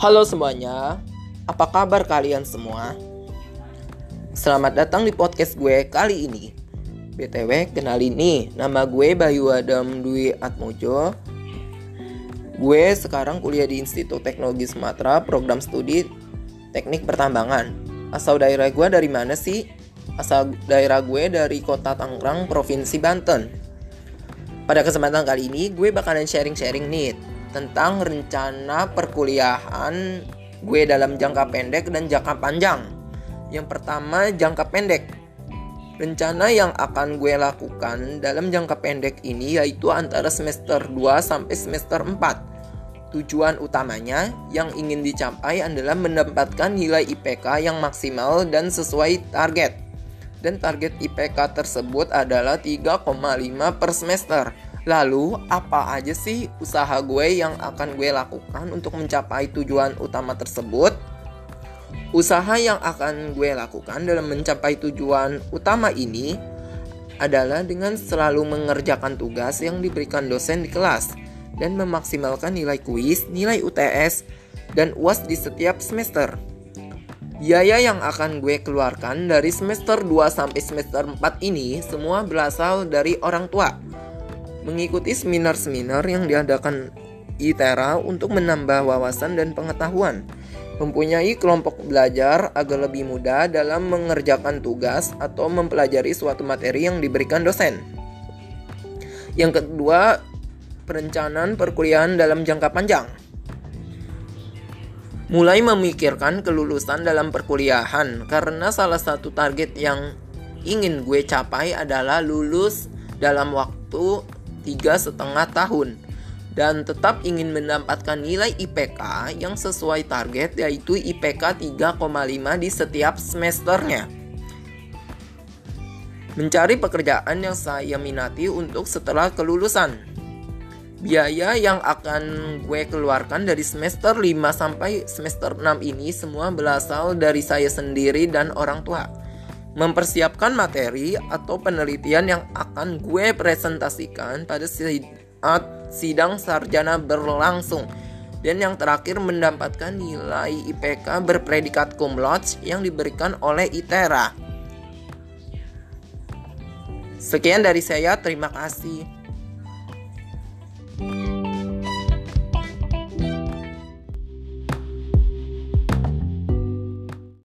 Halo semuanya, apa kabar kalian semua? Selamat datang di podcast gue kali ini. BTW, kenalin nih, nama gue Bayu Adam Dwi Atmojo. Gue sekarang kuliah di Institut Teknologi Sumatera, program studi Teknik Pertambangan. Asal daerah gue dari mana sih? Asal daerah gue dari Kota Tangerang, Provinsi Banten. Pada kesempatan kali ini, gue bakalan sharing-sharing nih tentang rencana perkuliahan gue dalam jangka pendek dan jangka panjang. Yang pertama, jangka pendek. Rencana yang akan gue lakukan dalam jangka pendek ini yaitu antara semester 2 sampai semester 4. Tujuan utamanya yang ingin dicapai adalah mendapatkan nilai IPK yang maksimal dan sesuai target. Dan target IPK tersebut adalah 3,5 per semester. Lalu, apa aja sih usaha gue yang akan gue lakukan untuk mencapai tujuan utama tersebut? Usaha yang akan gue lakukan dalam mencapai tujuan utama ini adalah dengan selalu mengerjakan tugas yang diberikan dosen di kelas dan memaksimalkan nilai kuis, nilai UTS, dan UAS di setiap semester. Biaya yang akan gue keluarkan dari semester 2 sampai semester 4 ini semua berasal dari orang tua mengikuti seminar-seminar yang diadakan ITERA untuk menambah wawasan dan pengetahuan, mempunyai kelompok belajar agar lebih mudah dalam mengerjakan tugas atau mempelajari suatu materi yang diberikan dosen. Yang kedua, perencanaan perkuliahan dalam jangka panjang. Mulai memikirkan kelulusan dalam perkuliahan karena salah satu target yang ingin gue capai adalah lulus dalam waktu tiga setengah tahun dan tetap ingin mendapatkan nilai IPK yang sesuai target yaitu IPK 3,5 di setiap semesternya. Mencari pekerjaan yang saya minati untuk setelah kelulusan. Biaya yang akan gue keluarkan dari semester 5 sampai semester 6 ini semua berasal dari saya sendiri dan orang tua mempersiapkan materi atau penelitian yang akan gue presentasikan pada saat sidang sarjana berlangsung. Dan yang terakhir mendapatkan nilai IPK berpredikat cum laude yang diberikan oleh ITERA. Sekian dari saya, terima kasih.